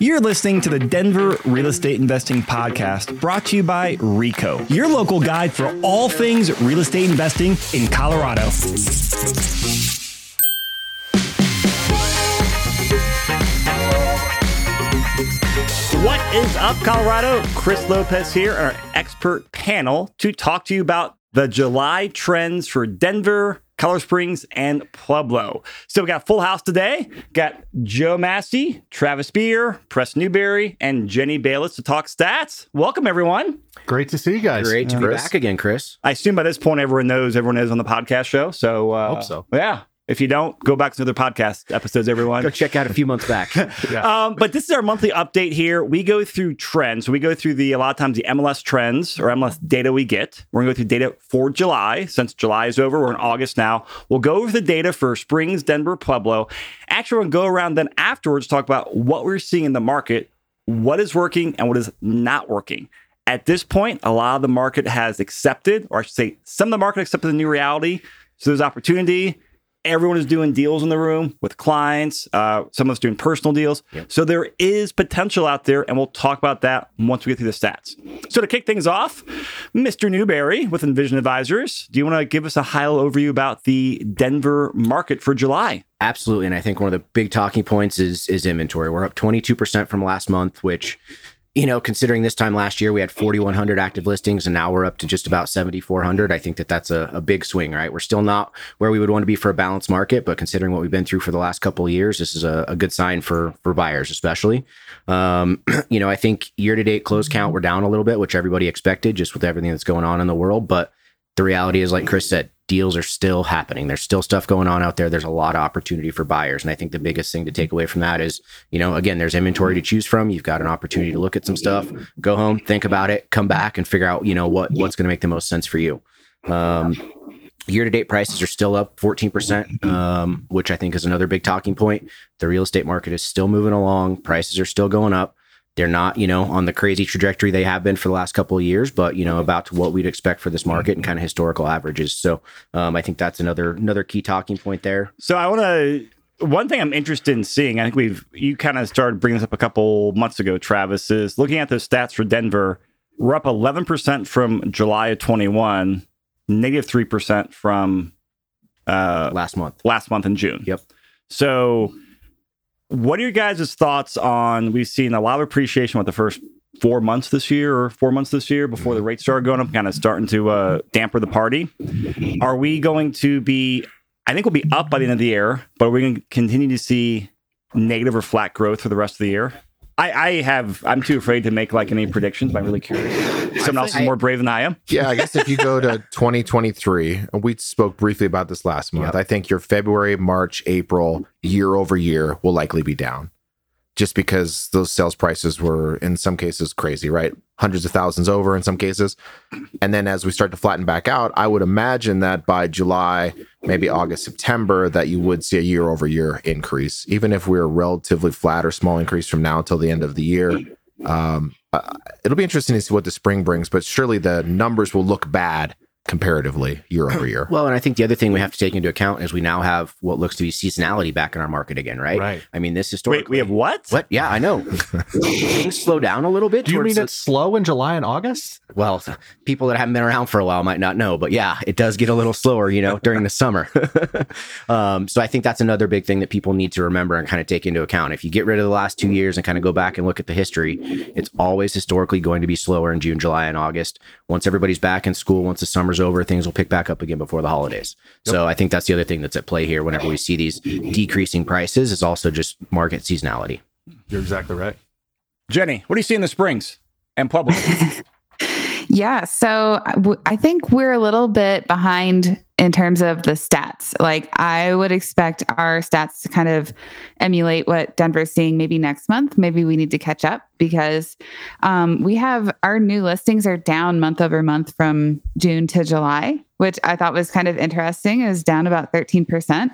You're listening to the Denver Real Estate Investing Podcast brought to you by RICO, your local guide for all things real estate investing in Colorado. What is up, Colorado? Chris Lopez here, our expert panel to talk to you about the July trends for Denver, Colorado Springs, and Pueblo. So we got full house today. Got Joe Massey, Travis Beer, Press Newberry, and Jenny Bayless to talk stats. Welcome, everyone. Great to see you guys. Great to be Chris. back again, Chris. I assume by this point everyone knows everyone is on the podcast show. So uh, Hope so. Yeah. If you don't, go back to other podcast episodes, everyone. Go check out a few months back. Um, but this is our monthly update here. We go through trends. So we go through the a lot of times the MLS trends or MLS data we get. We're gonna go through data for July. Since July is over, we're in August now. We'll go over the data for Springs, Denver, Pueblo. Actually, we'll go around then afterwards talk about what we're seeing in the market, what is working and what is not working. At this point, a lot of the market has accepted, or I should say, some of the market accepted the new reality. So there's opportunity everyone is doing deals in the room with clients. Uh, some of us doing personal deals. So there is potential out there, and we'll talk about that once we get through the stats. So to kick things off, Mr. Newberry with Envision Advisors, do you want to give us a high level overview about the Denver market for July? Absolutely. And I think one of the big talking points is is inventory. We're up 22% from last month, which, you know, considering this time last year we had 4,100 active listings and now we're up to just about 7,400. I think that that's a, a big swing, right? We're still not where we would want to be for a balanced market, but considering what we've been through for the last couple of years, this is a, a good sign for for buyers, especially. Um, you know, I think year to date close count we're down a little bit, which everybody expected just with everything that's going on in the world. But the reality is, like Chris said, deals are still happening. There's still stuff going on out there. There's a lot of opportunity for buyers. And I think the biggest thing to take away from that is, you know, again, there's inventory to choose from. You've got an opportunity to look at some stuff, go home, think about it, come back and figure out, you know, what what's going to make the most sense for you. Um, year to date prices are still up 14%, um, which I think is another big talking point. The real estate market is still moving along. Prices are still going up. They're not, you know, on the crazy trajectory they have been for the last couple of years, but you know, about to what we'd expect for this market and kind of historical averages. So um, I think that's another another key talking point there. So I want to. One thing I'm interested in seeing, I think we've you kind of started bringing this up a couple months ago, Travis, is looking at the stats for Denver. We're up 11% from July of 21, negative 3% from uh, Last month. last month in June. Yep. So, what are your guys' thoughts on? We've seen a lot of appreciation with the first four months this year or four months this year before the rates started going up, kind of starting to uh, damper the party. Are we going to be? I think we'll be up by the end of the year, but are we going to continue to see negative or flat growth for the rest of the year? I, I have. I'm too afraid to make like any predictions. But I'm really curious. Someone else is more brave than I am. Yeah, I guess if you go to 2023, and we spoke briefly about this last month, Yep. I think your February, March, April, year over year will likely be down just because those sales prices were in some cases crazy, right? Hundreds of thousands over in some cases. And then as we start to flatten back out, I would imagine that by July, maybe August, September, that you would see a year over year increase, even if we're relatively flat or small increase from now until the end of the year. Um, uh, it'll be interesting to see what the spring brings, but surely the numbers will look bad comparatively year over year. Well, and I think the other thing we have to take into account is we now have what looks to be seasonality back in our market again, right? Right. I mean, this historically. Wait, we have what? What? Yeah, I know. Things slow down a little bit. Do you mean the- it's slow in July and August? well, people that haven't been around for a while might not know, but yeah, it does get a little slower, you know, during the summer. um, so I think that's another big thing that people need to remember and kind of take into account. If you get rid of the last two years and kind of go back and look at the history, it's always historically going to be slower in June, July, and August. Once everybody's back in school, once the summer's over, things will pick back up again before the holidays. So I think that's the other thing that's at play here. Whenever we see these decreasing prices, is also just market seasonality. You're exactly right. Jenny, what do you see in the Springs and Pueblo? Yeah. So I think we're a little bit behind in terms of the stats. Like I would expect our stats to kind of emulate what Denver's seeing maybe next month. Maybe we need to catch up because um, we have our new listings are down month over month from June to July, which I thought was kind of interesting, is down about 13%.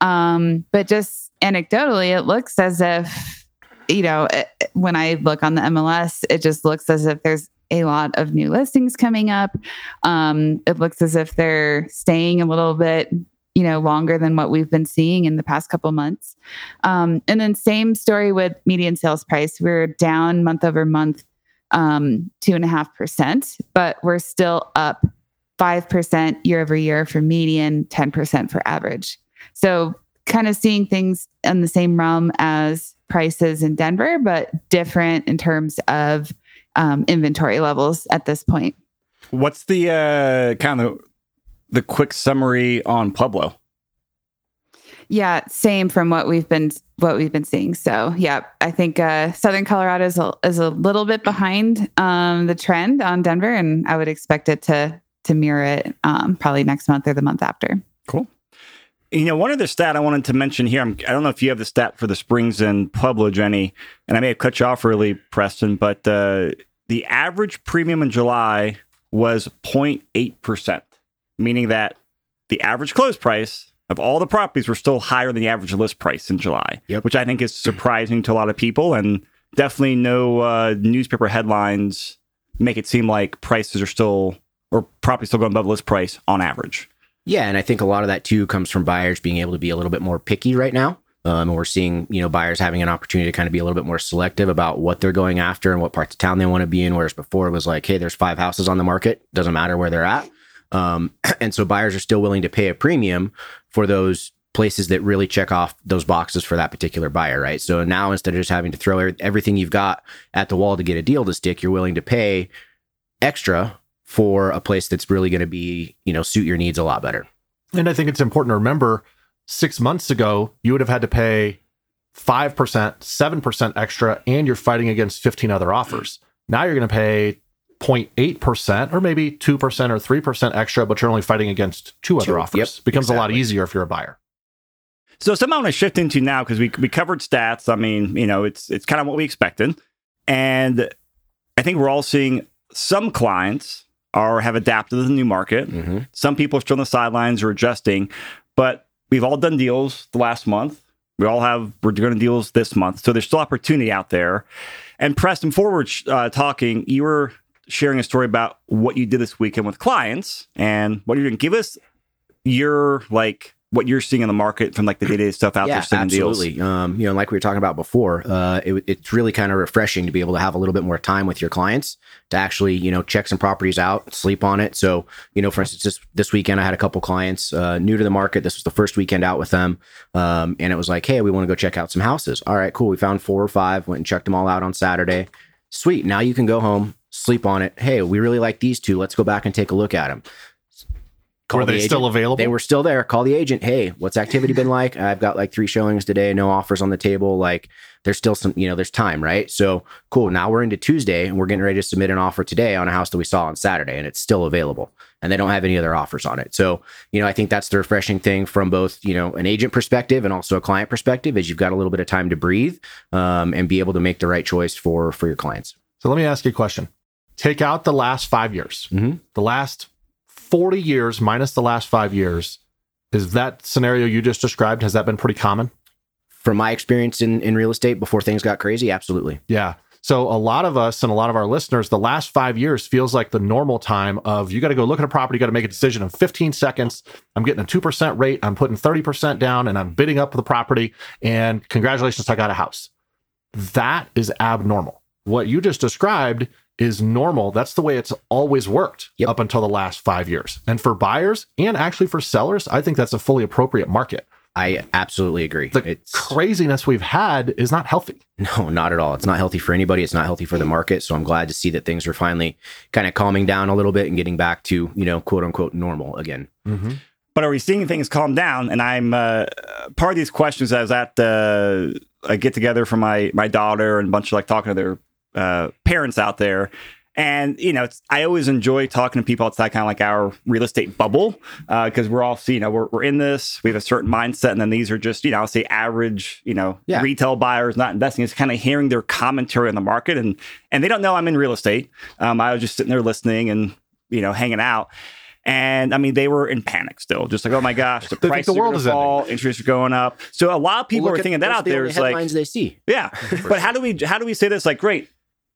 Um, but just anecdotally, it looks as if, you know, when I look on the MLS, it just looks as if there's a lot of new listings coming up. Um, it looks as if they're staying a little bit, you know, longer than what we've been seeing in the past couple months. Um, and then same story with median sales price. We're down month over month, um, two and a half percent, but we're still up 5% year over year for median, 10% for average. So kind of seeing things in the same realm as prices in Denver, but different in terms of um, inventory levels at this point. What's the uh, kind of the quick summary on Pueblo? Yeah, same from what we've been what we've been seeing. So yeah, I think uh, Southern Colorado is a, is a little bit behind um, the trend on Denver, and I would expect it to to mirror it um, probably next month or the month after. Cool. You know, one other stat I wanted to mention here. I'm, I don't know if you have the stat for the Springs and Pueblo, Jenny, and I may have cut you off early, Preston, but uh, the average premium in July was 0.8%, meaning that the average close price of all the properties were still higher than the average list price in July, Yep. which I think is surprising to a lot of people. And definitely no uh, newspaper headlines make it seem like prices are still, or properties still going above list price on average. Yeah, and I think a lot of that too comes from buyers being able to be a little bit more picky right now. Um, and we're seeing, you know, buyers having an opportunity to kind of be a little bit more selective about what they're going after and what parts of town they want to be in. Whereas before it was like, hey, there's five houses on the market, doesn't matter where they're at. Um, and so buyers are still willing to pay a premium for those places that really check off those boxes for that particular buyer, right? So now instead of just having to throw everything you've got at the wall to get a deal to stick, you're willing to pay extra for a place that's really going to be, you know, suit your needs a lot better. And I think it's important to remember six months ago, you would have had to pay 5%, 7% extra, and you're fighting against 15 other offers. Now you're going to pay 0.8% or maybe 2% or 3% extra, but you're only fighting against two other Two, offers. yep, Becomes a lot easier if you're a buyer. So something I want to shift into now because we we covered stats. I mean, you know, it's it's kind of what we expected, and I think we're all seeing some clients are have adapted to the new market. Mm-hmm. Some people are still on the sidelines or adjusting, but we've all done deals the last month. We all have we're doing deals this month, so there's still opportunity out there. And Preston, forward uh, talking, you were sharing a story about what you did this weekend with clients and what you're doing. Give us your like what you're seeing in the market from like the day to day stuff out yeah, there, deals. absolutely. Um, you know, like we were talking about before, uh, it, it's really kind of refreshing to be able to have a little bit more time with your clients to actually, you know, check some properties out, sleep on it. So, you know, for instance, this this weekend I had a couple clients uh, new to the market. This was the first weekend out with them, um, and it was like, hey, we want to go check out some houses. All right, cool. We found four or five. Went and checked them all out on Saturday. Sweet. Now you can go home, sleep on it. Hey, we really like these two. Let's go back and take a look at them. Were they still available? They were still there. Call the agent. Hey, what's activity been like? I've got like three showings today, no offers on the table. Like there's still some, you know, there's time, right? So cool. Now we're into Tuesday and we're getting ready to submit an offer today on a house that we saw on Saturday and it's still available and they don't have any other offers on it. So, you know, I think that's the refreshing thing from both, you know, an agent perspective and also a client perspective is you've got a little bit of time to breathe um, and be able to make the right choice for for your clients. So let me ask you a question. Take out the last five years, Mhm. the last 40 years minus the last five years. Is that scenario you just described? Has that been pretty common? From my experience in, in real estate before things got crazy, absolutely. Yeah. So a lot of us and a lot of our listeners, the last five years feels like the normal time of you got to go look at a property, you got to make a decision in 15 seconds. I'm getting a 2% rate, I'm putting 30% down, and I'm bidding up the property. And congratulations, I got a house. That is abnormal. What you just described is normal. That's the way it's always worked Yep. up until the last five years. And for buyers and actually for sellers, I think that's a fully appropriate market. I absolutely agree. The it's craziness we've had is not healthy. No, not at all. It's not healthy for anybody. It's not healthy for the market. So I'm glad to see that things are finally kind of calming down a little bit and getting back to, you know, quote unquote normal again. But are we seeing things calm down? And I'm uh, part of these questions. I was at the a get together for my my daughter and a bunch of like talking to their uh, parents out there. And you know, it's, I always enjoy talking to people outside kind of like our real estate bubble because we're all, you know, we're, we're in this. We have a certain mindset, and then these are just, you know, I'll say average, you know, Yeah. retail buyers not investing. It's kind of hearing their commentary on the market, and and they don't know I'm in real estate. Um, I was just sitting there listening and you know hanging out. And I mean, they were in panic still, just like, oh my gosh, the prices the world going is to ending. interest are going up. So a lot of people Well, are look at- thinking that out the there. only like, headlines they see. yeah, but how do we how do we say this? Like, great,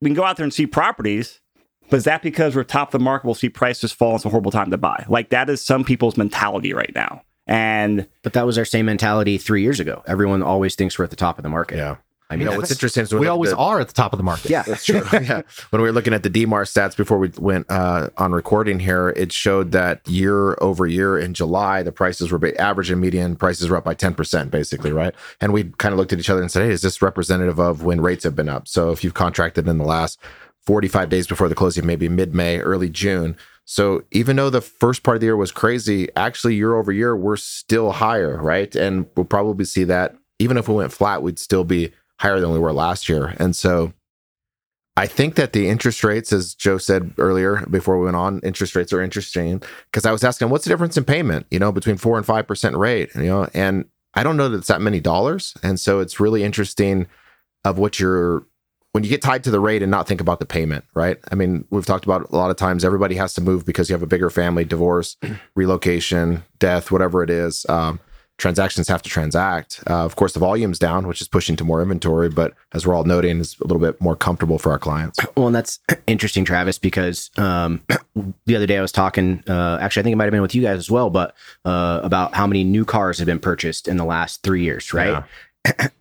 we can go out there and see properties, but is that because we're top of the market? We'll see prices fall. It's a horrible time to buy. Like that is some people's mentality right now. And But that was our same mentality three years ago. Everyone always thinks we're at the top of the market. Yeah. I You know, what's interesting is we always the- are at the top of the market. yeah, That's true. yeah. When we were looking at the DMAR stats before we went uh, on recording here, it showed that year over year in July, the prices were ba- average and median prices were up by 10%, basically, right? And we kind of looked at each other and said, hey, is this representative of when rates have been up? So if you've contracted in the last 45 days before the closing, maybe mid May, early June. So even though the first part of the year was crazy, actually year over year, we're still higher, right? And we'll probably see that even if we went flat, we'd still be higher than we were last year. And so I think that the interest rates, as Joe said earlier before we went on, interest rates are interesting because I was asking, what's the difference in payment, you know, between four and five percent rate, you know, and I don't know that it's that many dollars, and so it's really interesting of what you're when you get tied to the rate and not think about the payment, right? I mean, we've talked about a lot of times everybody has to move because you have a bigger family, divorce, relocation, death, whatever it is. Um, transactions have to transact. Uh, of course, the volume's down, which is pushing to more inventory, but as we're all noting, is a little bit more comfortable for our clients. Well, and that's interesting, Travis, because um, the other day I was talking. Uh, actually, I think it might have been with you guys as well, but uh, about how many new cars have been purchased in the last three years, right?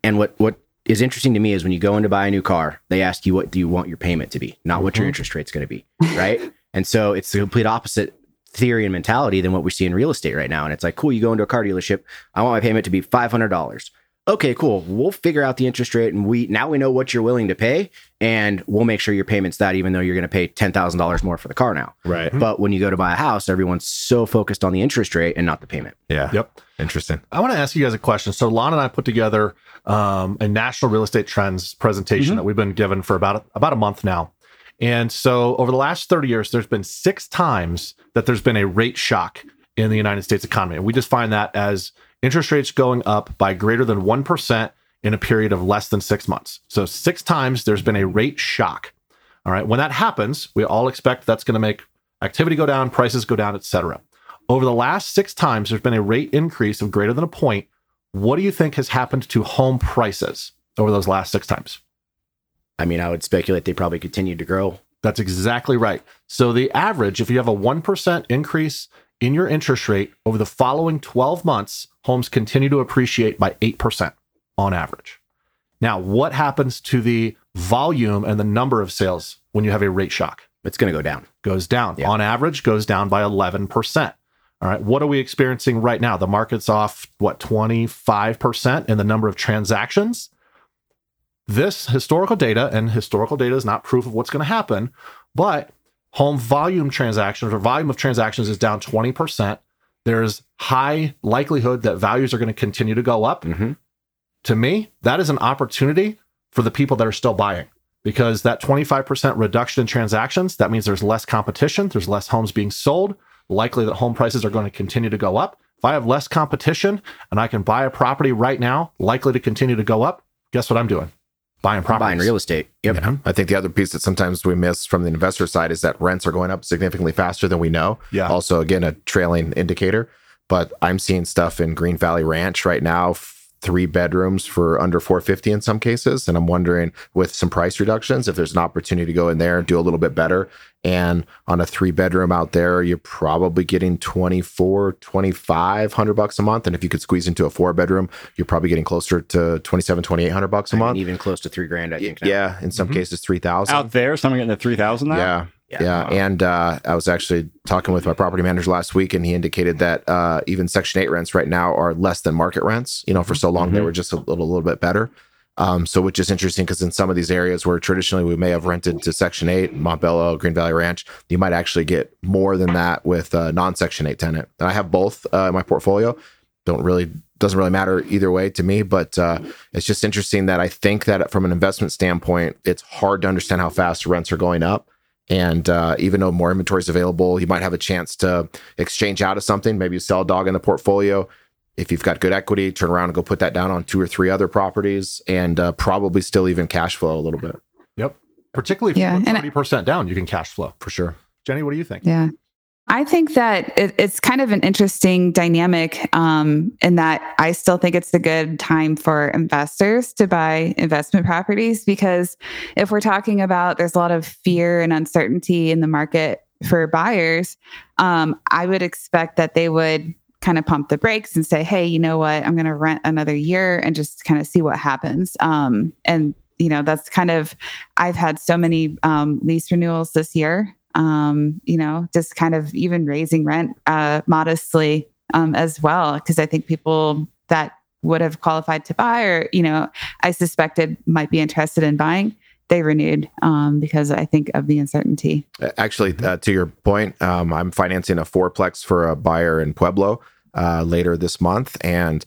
and what what is interesting to me is when you go in to buy a new car, they ask you what do you want your payment to be, not what your Mhm. interest rate's going to be, right? and so it's the complete opposite theory and mentality than what we see in real estate right now. And it's like, cool, you go into a car dealership, I want my payment to be five hundred dollars. Okay, cool. We'll figure out the interest rate, and we now we know what you're willing to pay, and we'll make sure your payment's that, even though you're going to pay ten thousand dollars more for the car now. Right. But when you go to buy a house, everyone's so focused on the interest rate and not the payment. Yeah. Yep. Interesting. I want to ask you guys a question. So Lon and I put together um, a national real estate trends presentation Mhm. that we've been given for about about a month now. And so over the last 30 years, there's been six times that there's been a rate shock in the United States economy. And we just find that as interest rates going up by greater than 1% in a period of less than six months. So six times there's been a rate shock. All right. When that happens, we all expect that's going to make activity go down, prices go down, et cetera. Over the last six times, there's been a rate increase of greater than a point. What do you think has happened to home prices over those last six times? I mean, I would speculate they probably continued to grow. That's exactly right. So the average, if you have a 1% increase in your interest rate over the following 12 months, homes continue to appreciate by 8% on average. Now, what happens to the volume and the number of sales when you have a rate shock? It's going to go down. Goes down. Yeah. On average, goes down by 11%. All right. What are we experiencing right now? The market's off, what, 25% in the number of transactions? This historical data, and historical data is not proof of what's going to happen, but home volume transactions or volume of transactions is down 20%. There's high likelihood that values are going to continue to go up. hmm To me, that is an opportunity for the people that are still buying because that 25% reduction in transactions, that means there's less competition, there's less homes being sold, likely that home prices are going to continue to go up. If I have less competition and I can buy a property right now, likely to continue to go up, guess what I'm doing? Buying property, Buying real estate. Yep. Yeah. I think the other piece that sometimes we miss from the investor side is that rents are going up significantly faster than we know. Yeah. Also, again, a trailing indicator. But I'm seeing stuff in Green Valley Ranch right now, f- three bedrooms for under 450 in some cases. And I'm wondering with some price reductions, if there's an opportunity to go in there and do a little bit better. And on a three bedroom out there, you're probably getting 24, 2500 bucks a month. And if you could squeeze into a four bedroom, you're probably getting closer to 27, 2800 bucks a I mean, month. even close to three grand, I think. now. Yeah, in some Mhm. cases, 3000 Out there, someone getting the 3000 now? Yeah. Yeah. Yeah. And uh, I was actually talking with my property manager last week, and he indicated that uh, even Section 8 rents right now are less than market rents. You know, for so long, they Mhm. were just a little, little bit better. Um, so, which is interesting because in some of these areas where traditionally we may have rented to Section 8, Montbello, Green Valley Ranch, you might actually get more than that with a non Section 8 tenant. And I have both uh, in my portfolio. Don't really, doesn't really matter either way to me, but uh, it's just interesting that I think that from an investment standpoint, it's hard to understand how fast rents are going up. And uh, even though more inventory is available, you might have a chance to exchange out of something. Maybe you sell a dog in the portfolio. If you've got good equity, turn around and go put that down on two or three other properties and uh, probably still even cash flow a little bit Yep. Particularly if Yeah, you and put I- 30% down, you can cash flow. for sure. Jenny, what do you think? Yeah. I think that it, it's kind of an interesting dynamic um, in that I still think it's a good time for investors to buy investment properties because if we're talking about there's a lot of fear and uncertainty in the market for buyers, um, I would expect that they would kind of pump the brakes and say, hey, you know what? I'm going to rent another year and just kind of see what happens. Um, and, you know, that's kind of, I've had so many um, lease renewals this year, um, you know, just kind of even raising rent uh, modestly um, as well. Cause I think people that would have qualified to buy or, you know, I suspected might be interested in buying they renewed um, because I think of the uncertainty. Actually, uh, to your point, um, I'm financing a fourplex for a buyer in Pueblo uh, later this month, and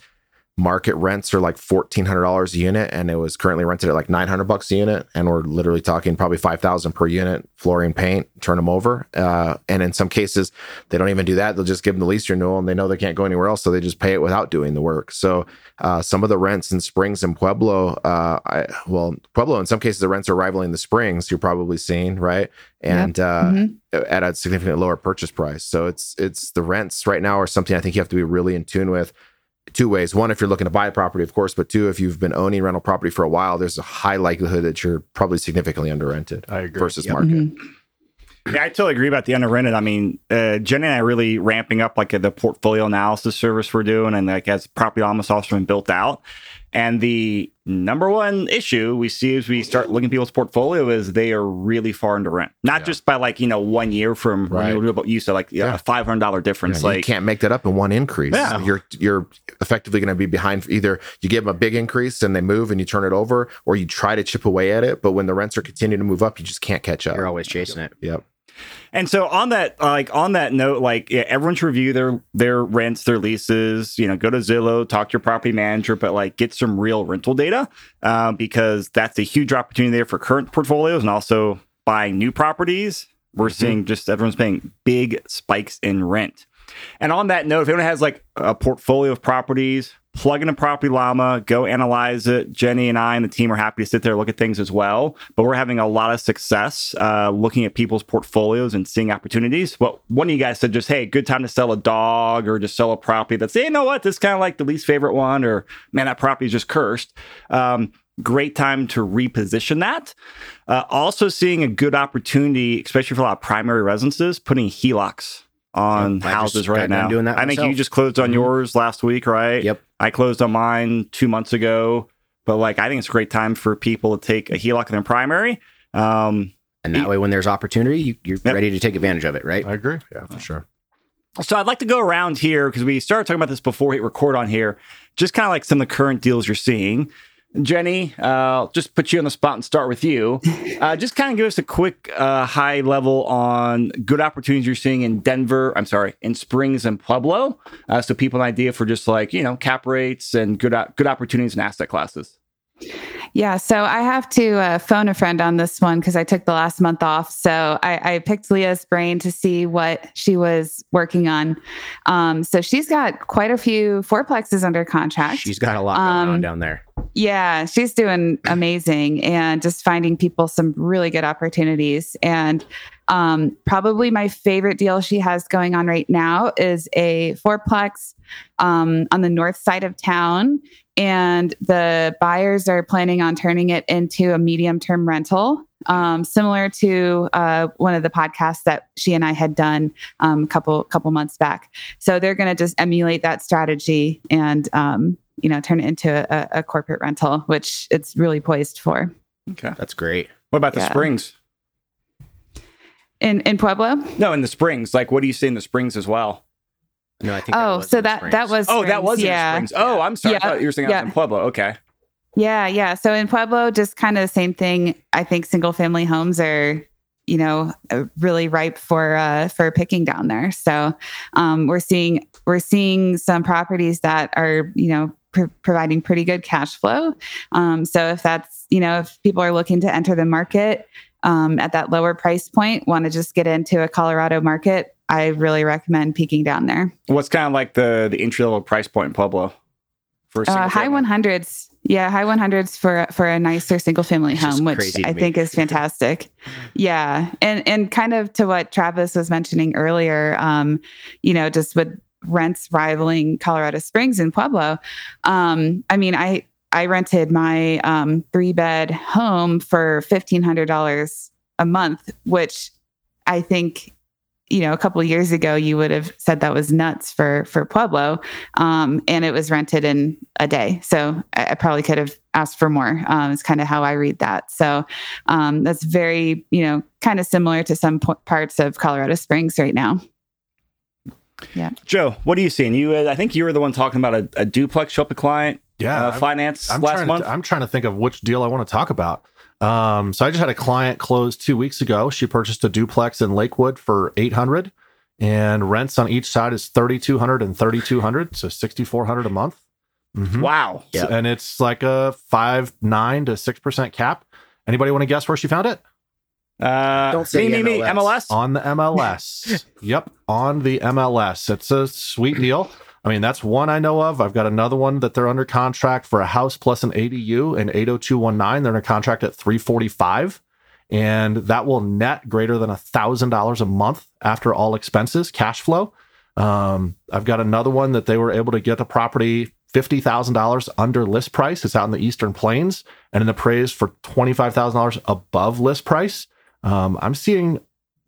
market rents are like fourteen hundred dollars a unit, and it was currently rented at like nine hundred bucks a unit, and we're literally talking probably five thousand per unit, flooring, paint, turn them over, uh, and in some cases they don't even do that; they'll just give them the lease renewal, and they know they can't go anywhere else, so they just pay it without doing the work. So uh, some of the rents in Springs and Pueblo, uh, I, well, Pueblo in some cases the rents are rivaling the Springs. You're probably seeing right, and yep. Uh, mm-hmm. at a significantly lower purchase price. So it's it's the rents right now are something I think you have to be really in tune with two ways. One, if you're looking to buy a property, of course, but two, if you've been owning rental property for a while, there's a high likelihood that you're probably significantly under rented versus yep. market. Mm-hmm. Yeah, I totally agree about the under rented. I mean, uh, Jenny and I really ramping up like the portfolio analysis service we're doing, and like as property almost also been built out. And the number one issue we see as we start looking at people's portfolio is they are really far into rent. Not yeah. just by like, you know, one year from right. renewable use, so like yeah. a five hundred dollar difference. Yeah, like you can't make that up in one increase. Yeah. You're you're effectively gonna be behind either you give them a big increase and they move and you turn it over, or you try to chip away at it. But when the rents are continuing to move up, you just can't catch up. You're always chasing it. Yep. And so on that, like on that note, like yeah, everyone should review their their rents, their leases. You know, go to Zillow, talk to your property manager, but like get some real rental data uh, because that's a huge opportunity there for current portfolios and also buying new properties. We're mm-hmm. seeing just everyone's paying big spikes in rent. And on that note, if anyone has like a portfolio of properties, plug in a property llama, go analyze it. Jenny and I and the team are happy to sit there look at things as well. But we're having a lot of success uh, looking at people's portfolios and seeing opportunities. Well, one of you guys said just, hey, good time to sell a dog or just sell a property that's, hey, you know what, this kind of like the least favorite one, or man, that property is just cursed. Um, great time to reposition that. Uh, also seeing a good opportunity, especially for a lot of primary residences, putting HELOCs on yeah, houses right now. Doing that I think you just closed on mm-hmm. yours last week, right? Yep. I closed on mine two months ago, but like I think it's a great time for people to take a HELOC in their primary. Um, and that way, when there's opportunity, you, are yep. ready to take advantage of it, right? I agree. Yeah, for sure. So I'd like to go around here because we started talking about this before we record on here. Just kind of like some of the current deals you're seeing. Jenny, uh, just put you on the spot and start with you. Uh, just kind of give us a quick uh, high level on good opportunities you're seeing in Denver. I'm sorry, in Springs and Pueblo, uh, so people an idea for just like you know cap rates and good good opportunities and asset classes. Yeah, so I have to uh, phone a friend on this one because I took the last month off. So I, I, picked Leah's brain to see what she was working on. Um, so she's got quite a few fourplexes under contract. She's got a lot going um, on down there. Yeah, she's doing amazing and just finding people some really good opportunities. And um, probably my favorite deal she has going on right now is a fourplex um, on the north side of town and the buyers are planning on turning it into a medium term rental um, similar to uh, one of the podcasts that she and I had done um, a couple couple months back. So they're going to just emulate that strategy and um, you know turn it into a, a, corporate rental, which it's really poised for. Okay, that's great. What about the yeah. Springs? In in Pueblo? No, in the Springs. Like, what do you see in the Springs as well? No, I think. Oh, so that that was. Oh, that was yeah. Springs. Oh, I'm sorry. Yeah. you were saying yeah. in Pueblo. Okay. Yeah, yeah. So in Pueblo, just kind of the same thing. I think single family homes are, you know, uh, really ripe for uh, for picking down there. So um, we're seeing we're seeing some properties that are, you know, pr- providing pretty good cash flow. Um, so if that's, you know, if people are looking to enter the market um, at that lower price point, want to just get into a Colorado market, I really recommend peeking down there. What's kind of like the the entry level price point in Pueblo? For uh, high one hundreds, yeah, high one hundreds for for a nicer single family home, which I me. think is fantastic. yeah, and and kind of to what Travis was mentioning earlier, um, you know, just with rents rivaling Colorado Springs and Pueblo. Um, I mean, I I rented my um, three bed home for fifteen hundred dollars a month, which I think you know, a couple years ago, you would have said that was nuts for for Pueblo, um, and it was rented in a day. So I, I probably could have asked for more. Um, it's kind of how I read that. So um, that's very, you know, kind of similar to some p- parts of Colorado Springs right now. Joe, what are you seeing? You, uh, I think you were the one talking about a, a duplex show up a client Yeah, uh, I'm- finance I'm last trying month. To, I'm trying to think of which deal I want to talk about. Um, so I just had a client close two weeks ago. She purchased a duplex in Lakewood for 800 and rents on each side is 3200 and 3200 so 6400 a month Mhm. wow. Yeah. and it's like a five nine to six percent cap anybody want to guess where she found it Uh, Don't say me, me, me, MLS. MLS. on the MLS. yep, on the MLS. It's a sweet deal. I mean, that's one I know of. I've got another one that they're under contract for a house plus an ADU in 80219. They're under contract at 345 and that will net greater than a thousand dollars a month after all expenses, cash flow. Um, I've got another one that they were able to get the property fifty thousand dollars under list price. It's out in the Eastern Plains and in appraised for twenty five thousand dollars above list price. Um, I'm seeing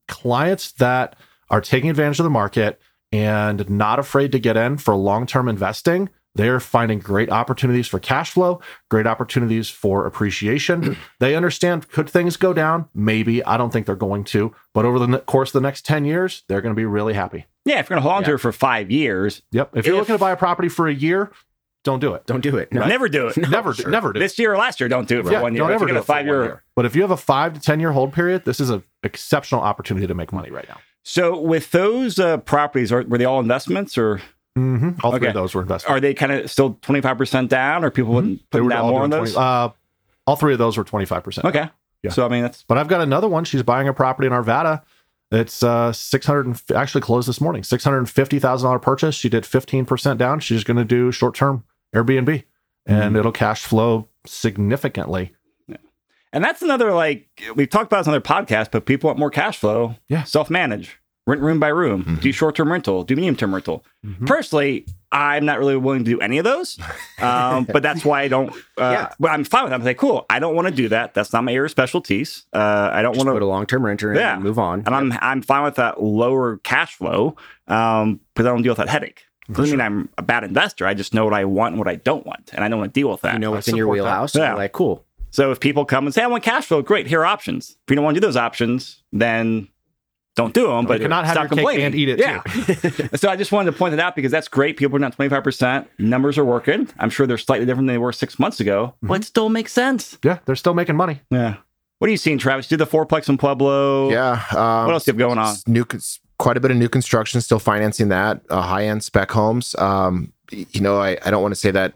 clients that are taking advantage of the market and not afraid to get in for long term investing. They're finding great opportunities for cash flow, great opportunities for appreciation. they understand could things go down? Maybe. I don't think they're going to. But over the course of the next 10 years, they're going to be really happy. Yeah, if you're going to hold on to it for five years, Yep. If you're looking to buy a property for a year, don't do it. Don't do it. No. never do it. never, sure. never do it. This year or last year, don't do it for Yeah, one year. don't If ever do it a five year. year. But if you have a five to 10 year hold period, this is an exceptional opportunity to make money right now. So with those uh, properties, are, were they all investments or Mm-hmm. All three of those were invested. are they kind of still 25% down or people wouldn't Mm-hmm. They put were down all more on doing those? 20 uh, all three of those were 25%. okay. Yeah. So, I mean, that's But I've got another one. She's buying a property in Arvada. It's uh 600 and actually closed this morning. $650,000 purchase. She did 15% down. She's going to do short-term Airbnb and Mhm. it'll cash flow significantly. And that's another like we've talked about this on other podcasts, but people want more cash flow. Yeah. Self manage, rent room by room, Mhm. do short term rental, do medium term rental. Mhm. Personally, I'm not really willing to do any of those, um, but that's why I don't. Uh, Yeah. But I'm fine with that. I'm like, cool. I don't want to do that. That's not my area of specialties. Uh, I don't want to put a long term renter in Yeah. and move on. And I'm I'm fine with that lower cash flow um, because I don't deal with that headache. Doesn't mean I'm a bad investor. I just know what I want and what I don't want, and I don't want to deal with that. you know what's in your wheelhouse. Yeah. You're like, cool. So if people come and say, I want cash flow, great, here are options. If you don't want to do those options, then don't do them. But But you cannot have stop your cake complaining. and eat it yeah. too. so I just wanted to point it out because that's great. People are down 25%. Numbers are working. I'm sure they're slightly different than they were six months ago, Mm-hmm. but it still makes sense. Yeah, they're still making money. Yeah. What are you seeing, Travis? You did the fourplex in Pueblo. Yeah. Um, What else do you have going on? s- New, cons- quite a bit of new construction still financing that. Uh, high end spec homes. Um, you know, I, I don't want to say that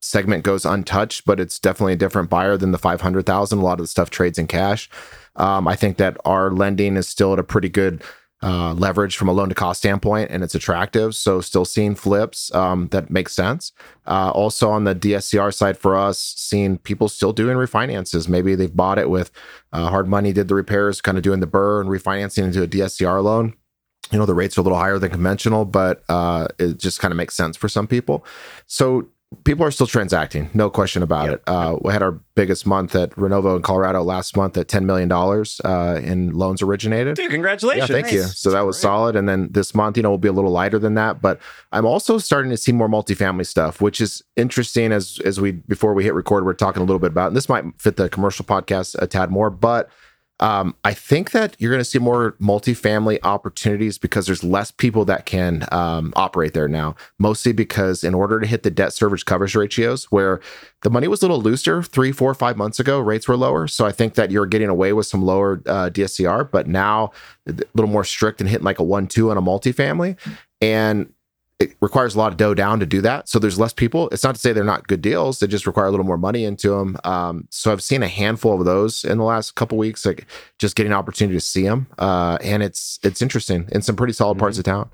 segment goes untouched, but it's definitely a different buyer than the 500,000. A lot of the stuff trades in cash. Um, I think that our lending is still at a pretty good uh, leverage from a loan to cost standpoint, and it's attractive. So, still seeing flips um, that makes sense. Uh, also, on the DSCR side for us, seeing people still doing refinances. Maybe they've bought it with uh, hard money, did the repairs, kind of doing the BRRRR and refinancing into a DSCR loan. You know, the rates are a little higher than conventional, but uh, it just kind of makes sense for some people. So people are still transacting, no question about it. Uh, we had our biggest month at Renovo in Colorado last month at $10 million uh, in loans originated. Dude, congratulations. Yeah, thank you. So that was solid. And then this month, you know, will be a little lighter than that. But I'm also starting to see more multifamily stuff, which is interesting as as we before we hit record, we're talking a little bit about. And this might fit the commercial podcast a tad more, but um, I think that you're going to see more multifamily opportunities because there's less people that can um, operate there now. Mostly because in order to hit the debt service coverage ratios, where the money was a little looser three, four, five months ago, rates were lower. So I think that you're getting away with some lower uh, DSCR, but now a little more strict and hitting like a one, two on a multifamily. And it requires a lot of dough down to do that. So there's less people. It's not to say they're not good deals. They just require a little more money into them. Um, so I've seen a handful of those in the last couple weeks, like just getting an opportunity to see them. Uh, and it's it's interesting in some pretty solid parts of town.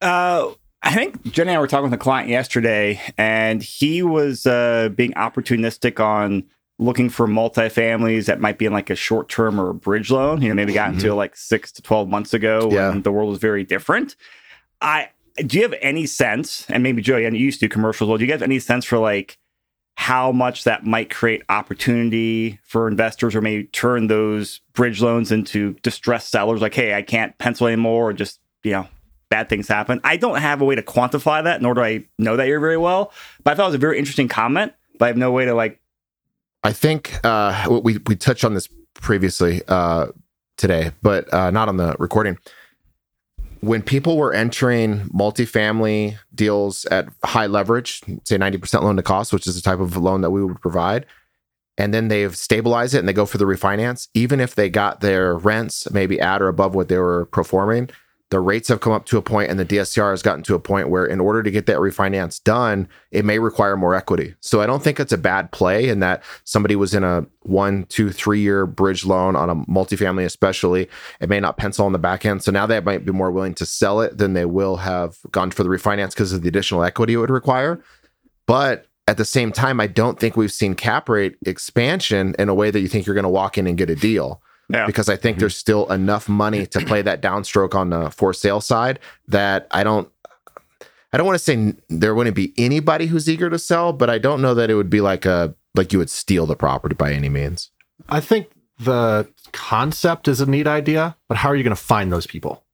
Uh, I think Jenny and I were talking with a client yesterday, and he was uh, being opportunistic on looking for multifamilies that might be in like a short term or a bridge loan. You know, maybe got into like six to 12 months ago when Yeah. the world was very different. I do you have any sense, and maybe Joey, and you used to do commercials, well, do you have any sense for like how much that might create opportunity for investors or maybe turn those bridge loans into distressed sellers like hey i can't pencil anymore or just you know bad things happen i don't have a way to quantify that nor do i know that you're very well but i thought it was a very interesting comment but i have no way to like I think uh, we we touched on this previously uh, today, but uh, not on the recording. When people were entering multifamily deals at high leverage, say ninety percent loan to cost, which is the type of loan that we would provide, and then they've stabilized it and they go for the refinance, even if they got their rents maybe at or above what they were performing, the rates have come up to a point and the DSCR has gotten to a point where in order to get that refinance done, it may require more equity. So I don't think it's a bad play in that somebody was in a one, two, three year bridge loan on a multifamily, especially. It may not pencil on the back end. So now they might be more willing to sell it than they will have gone for the refinance because of the additional equity it would require. But at the same time, I don't think we've seen cap rate expansion in a way that you think you're going to walk in and get a deal Yeah. because I think mm-hmm. there's still enough money to play that downstroke on the for sale side that I don't I don't want to say there wouldn't be anybody who's eager to sell, but I don't know that it would be like a like you would steal the property by any means. I think the concept is a neat idea, but how are you going to find those people?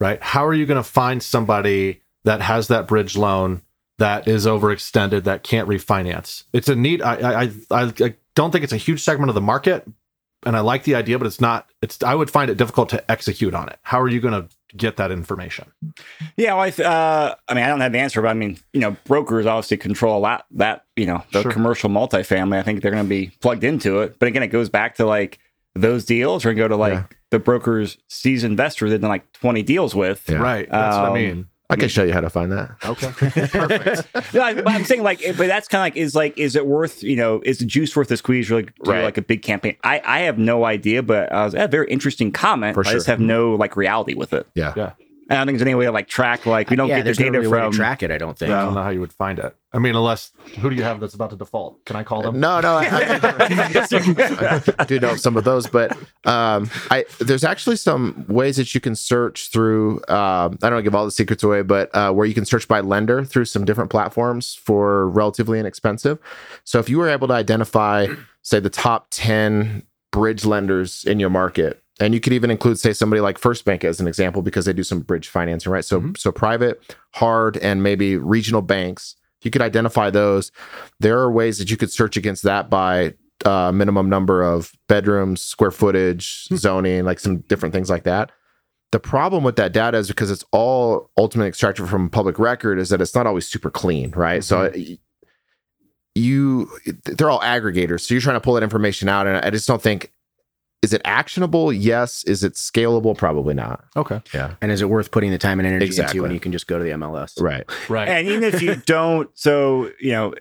Right? How are you going to find somebody that has that bridge loan that is overextended that can't refinance? It's a neat. I I I, I don't think it's a huge segment of the market, and I like the idea, but it's not. It's I would find it difficult to execute on it. How are you going to get that information? Yeah, well, I, th- uh, I mean, I don't have the answer, but I mean, you know, brokers obviously control a lot that you know the Sure. commercial multifamily. I think they're going to be plugged into it. But again, it goes back to like those deals, or go to like Yeah. the brokers sees investors they've done like twenty deals with. Yeah. Right. That's what I Um, mean. I can show you how to find that. Okay. Perfect. No, I- but I'm saying like, but that's kind of like is like, is it worth you know, is the juice worth the squeeze? Really, do Right. like a big campaign. I I have no idea, but I was uh, a very interesting comment. For I just have no like reality with it. Yeah. Yeah. I don't think there's any way to like track like we don't yeah, get the there's no data really way from to track it. I don't think. I don't know how you would find it. I mean, unless who do you have that's about to default? Can I call them? No, no, I, I- I do know some of those, but um, I there's actually some ways that you can search through. Um, I don't want to give all the secrets away, but uh, where you can search by lender through some different platforms for relatively inexpensive. So if you were able to identify, say, the top ten bridge lenders in your market. And you could even include, say, somebody like First Bank as an example, because they do some bridge financing, right? So, mm-hmm. so private, hard, and maybe regional banks. You could identify those, there are ways that you could search against that by uh, minimum number of bedrooms, square footage, hmm. zoning, like some different things like that. The problem with that data is because it's all ultimately extracted from public record, is that it's not always super clean, right? So mm-hmm. you, they're all aggregators. So you're trying to pull that information out, and I just don't think. Is it actionable? Yes. Is it scalable? Probably not. Okay. Yeah. And is it worth putting the time and energy Exactly. into when you can just go to the MLS? Right. Right. And even if you don't, so you know,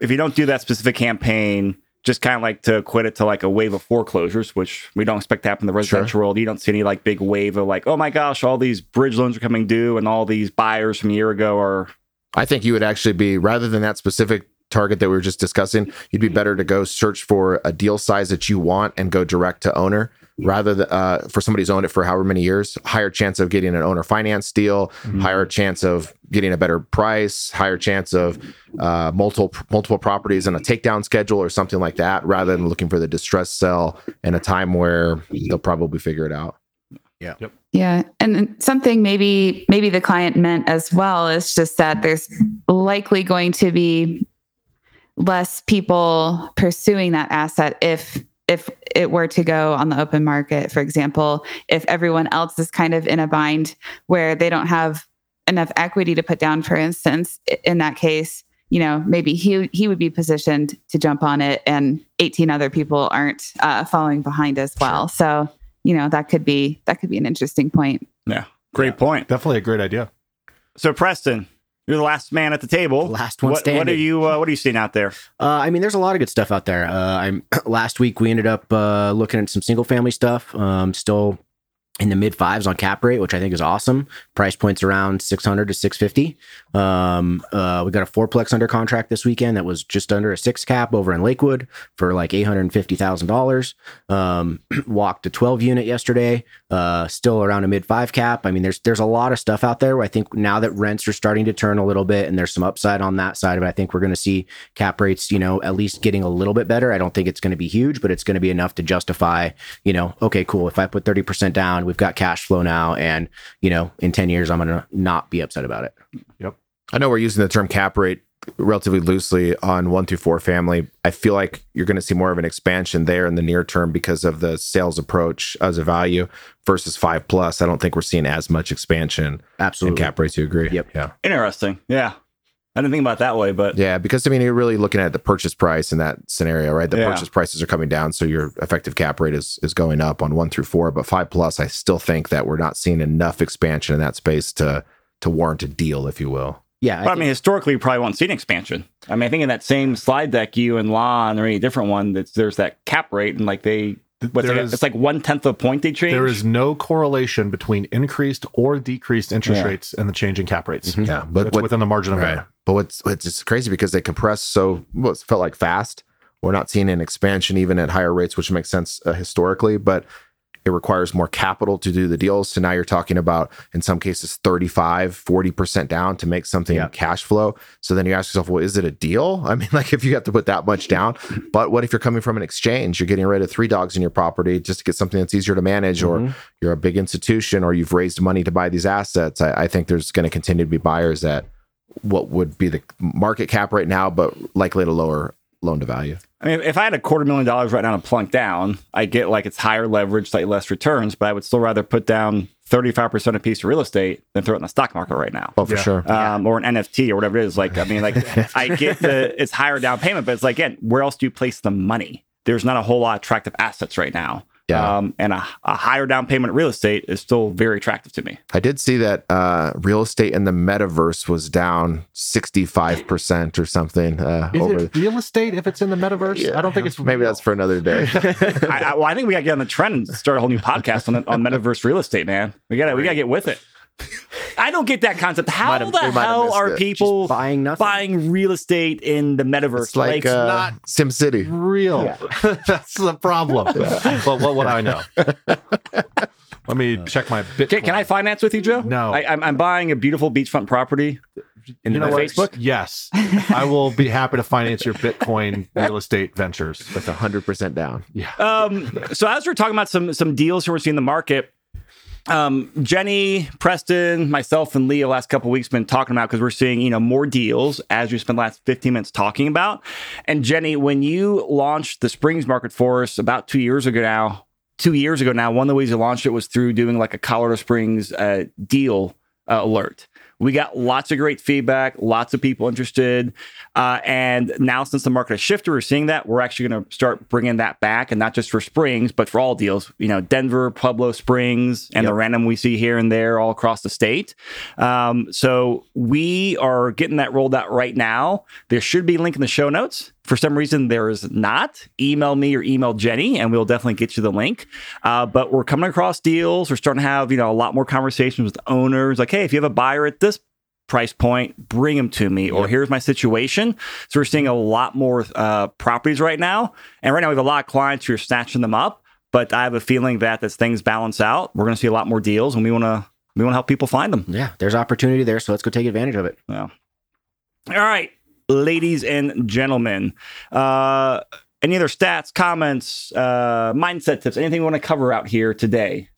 if you don't do that specific campaign, just kind of like to equate it to like a wave of foreclosures, which we don't expect to happen in the residential world. You don't see any like big wave of like, oh my gosh, all these bridge loans are coming due, and all these buyers from a year ago are. I think you would actually be rather than that specific target that we were just discussing, you'd be better to go search for a deal size that you want and go direct to owner rather than uh, for somebody who's owned it for however many years. Higher chance of getting an owner finance deal, higher chance of getting a better price, higher chance of uh, multiple multiple properties and a takedown schedule or something like that, rather than looking for the distress sell in a time where they'll probably figure it out. Yeah. Yeah. And something maybe maybe the client meant as well is just that there's likely going to be less people pursuing that asset if if it were to go on the open market, for example, if everyone else is kind of in a bind where they don't have enough equity to put down, for instance, in that case, you know, maybe he he would be positioned to jump on it, and 18 other people aren't uh, following behind as well. So, you know, that could be that could be an interesting point. Yeah, great point. Definitely a great idea. So Preston, you're the last man at the table. Last one what, what are you? Uh, what are you seeing out there? Uh, I mean, there's a lot of good stuff out there. Uh, I'm last week we ended up uh, looking at some single family stuff. Um, still in the mid fives on cap rate, which I think is awesome. Price points around 600 to 650. Um, uh, we got a fourplex under contract this weekend that was just under a six cap over in Lakewood for like $850,000. Um, walked a 12 unit yesterday, uh, still around a mid five cap. I mean, there's, there's a lot of stuff out there. I think now that rents are starting to turn a little bit and there's some upside on that side of it, I think we're going to see cap rates, you know, at least getting a little bit better. I don't think it's going to be huge, but it's going to be enough to justify, you know, okay, cool. If I put 30% down, we've got cash flow now. And, you know, in 10 years, I'm going to not be upset about it. Yep. I know we're using the term cap rate relatively loosely on one through four family. I feel like you're going to see more of an expansion there in the near term because of the sales approach as a value versus five plus. I don't think we're seeing as much expansion in Absolutely. cap rates. You agree? Yep. Yeah. Interesting. Yeah. I didn't think about it that way, but Yeah, because I mean, you're really looking at the purchase price in that scenario, right? The Yeah. purchase prices are coming down, so your effective cap rate is is going up on one through four. But five plus, I still think that we're not seeing enough expansion in that space to to warrant a deal, if you will. Yeah. But I mean, historically, you probably won't see an expansion. I mean, I think in that same slide deck, you and Lon or any different one, that's there's that cap rate, and like they, what's like, is- it's like one tenth of a point they change. There is no correlation between increased or decreased interest Yeah. rates and the change in cap rates. Mhm. Yeah, but what, within the margin of right. error. But what's what's just crazy because they compress so what felt like fast. We're not seeing an expansion even at higher rates, which makes sense uh, historically, but it requires more capital to do the deals. So now you're talking about, in some cases, 35, 40% down to make something Yeah. cash flow. So then you ask yourself, well, is it a deal? I mean, like if you have to put that much down, but what if you're coming from an exchange? You're getting rid of three dogs in your property just to get something that's easier to manage, or Mhm. you're a big institution, or you've raised money to buy these assets. I, I think there's going to continue to be buyers at what would be the market cap right now, but likely at a lower loan to value. I mean, if I had a quarter million dollars right now to plunk down, I get like it's higher leverage, slightly less returns, but I would still rather put down 35% a piece of real estate than throw it in the stock market right now. Oh, for Yeah. sure. Um, or an NFT or whatever it is. Like, I mean, like I get the it's higher down payment, but it's like, again, where else do you place the money? There's not a whole lot of attractive assets right now. Yeah. Um, and a, a higher down payment real estate is still very attractive to me. I did see that uh, real estate in the metaverse was down 65% or something. Uh, Is over it real estate if it's in the metaverse? I don't think it's maybe real. that's for another day. I, I, well, I think we got to get on the trend and start a whole new podcast on on metaverse real estate, man. We got to we got to get with it. I don't get that concept. How have- the they might have hell are it. people buying buying real estate in the metaverse? it's like uh, not Sim City. real. That's the problem. But what would I know? Let me check my Bitcoin. Can, can I finance with you, Joe? No. I, I'm, I'm buying a beautiful beachfront property. In You know my? Facebook? Yes, I will be happy to finance your Bitcoin real estate ventures. That's 100% down. Yeah. Um, so as we're talking about some some deals here we're seeing in the market, um, Jenny, Preston, myself, and Leo last couple weeks been talking about because we're seeing you know more deals as we spent the last 15 minutes talking about. And Jenny, when you launched the Springs market for us about two years ago now, two years ago now, one of the ways you launched it was through doing like a Colorado Springs uh, deal uh, alert. We got lots of great feedback, lots of people interested. Uh, and now, since the market has shifted, we're seeing that we're actually going to start bringing that back, and not just for Springs, but for all deals. You know, Denver, Pueblo Springs, and the random we see here and there all across the state. Um, so we are getting that rolled out right now. There should be a link in the show notes. For some reason, there is not. Email me or email Jenny, and we'll definitely get you the link. Uh, but we're coming across deals. We're starting to have you know a lot more conversations with owners. Like, hey, if you have a buyer at this price point, bring them to me. Or here's my situation. So we're seeing a lot more uh, properties right now, and right now we have a lot of clients who are snatching them up. But I have a feeling that as things balance out, we're going to see a lot more deals, and we want to we want to help people find them. Yeah, there's opportunity there, so let's go take advantage of it. Yeah. All right, ladies and gentlemen. Uh, any other stats, comments, uh, mindset tips, anything you want to cover out here today?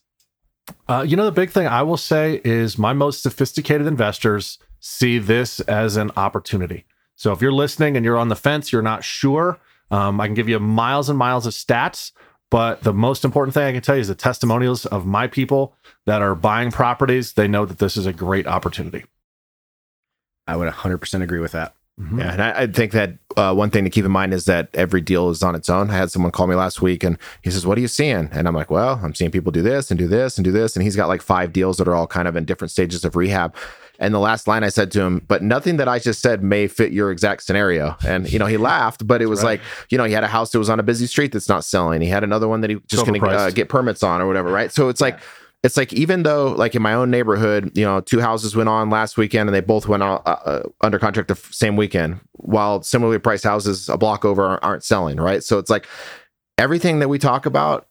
Uh, you know, the big thing I will say is my most sophisticated investors see this as an opportunity. So if you're listening and you're on the fence, you're not sure, um, I can give you miles and miles of stats. But the most important thing I can tell you is the testimonials of my people that are buying properties. They know that this is a great opportunity. I would 100% agree with that. Mhm. Yeah, and I, I think that uh, one thing to keep in mind is that every deal is on its own. I had someone call me last week and he says, What are you seeing? And I'm like, Well, I'm seeing people do this and do this and do this. And he's got like five deals that are all kind of in different stages of rehab. And the last line I said to him, But nothing that I just said may fit your exact scenario. And, you know, he laughed, but it was right. like, you know, he had a house that was on a busy street that's not selling. He had another one that he just going to uh, get permits on or whatever, right? So it's like, it's like even though like in my own neighborhood, you know, two houses went on last weekend and they both went on, uh, uh, under contract the f- same weekend, while similarly priced houses a block over aren't, aren't selling, right? So it's like everything that we talk about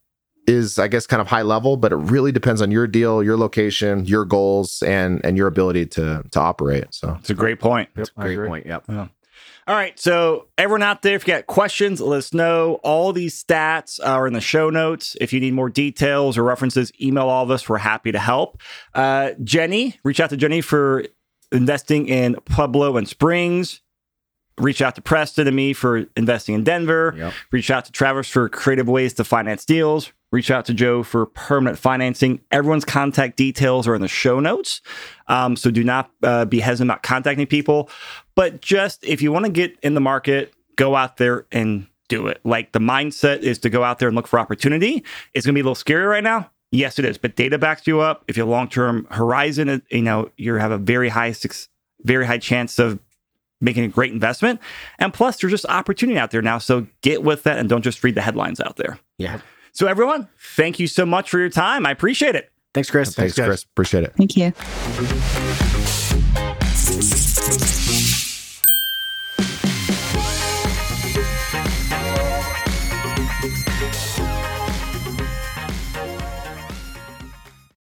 is I guess kind of high level, but it really depends on your deal, your location, your goals, and and your ability to to operate. So It's a great point. Yep, I Great point. Yep. All right. So, everyone out there, if you got questions, let us know. All these stats are in the show notes. If you need more details or references, email all of us. We're happy to help. Uh, Jenny, reach out to Jenny for investing in Pueblo and Springs. Reach out to Preston and me for investing in Denver. Yep. Reach out to Travis for creative ways to finance deals. Reach out to Joe for permanent financing. Everyone's contact details are in the show notes. Um, so do not uh, be hesitant about contacting people. But just if you want to get in the market, go out there and do it. Like the mindset is to go out there and look for opportunity. It's going to be a little scary right now. Yes, it is. But data backs you up. If you have long term horizon, you know you have a very high, very high chance of making a great investment. And plus, there's just opportunity out there now. So get with that and don't just read the headlines out there. Yeah. So everyone, thank you so much for your time. I appreciate it. Thanks, Chris. thanks, guys. Chris. Appreciate it. Thank you.